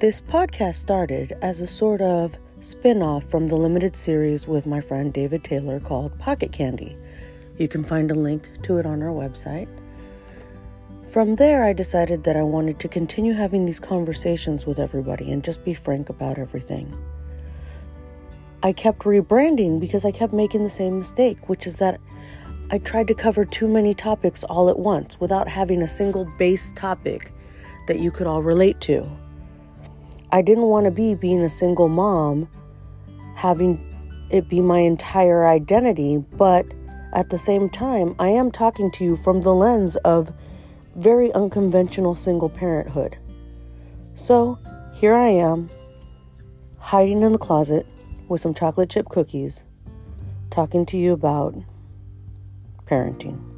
This podcast started as a sort of spin off from the limited series with my friend David Taylor called Pocket Candy. You can find a link to it on our website. From there, I decided that I wanted to continue having these conversations with everybody and just be frank about everything. I kept rebranding because I kept making the same mistake, which is that I tried to cover too many topics all at once without having a single base topic that you could all relate to. I didn't want to be being a single mom, having it be my entire identity, but at the same time, I am talking to you from the lens of very unconventional single parenthood. So here I am, hiding in the closet with some chocolate chip cookies, talking to you about parenting.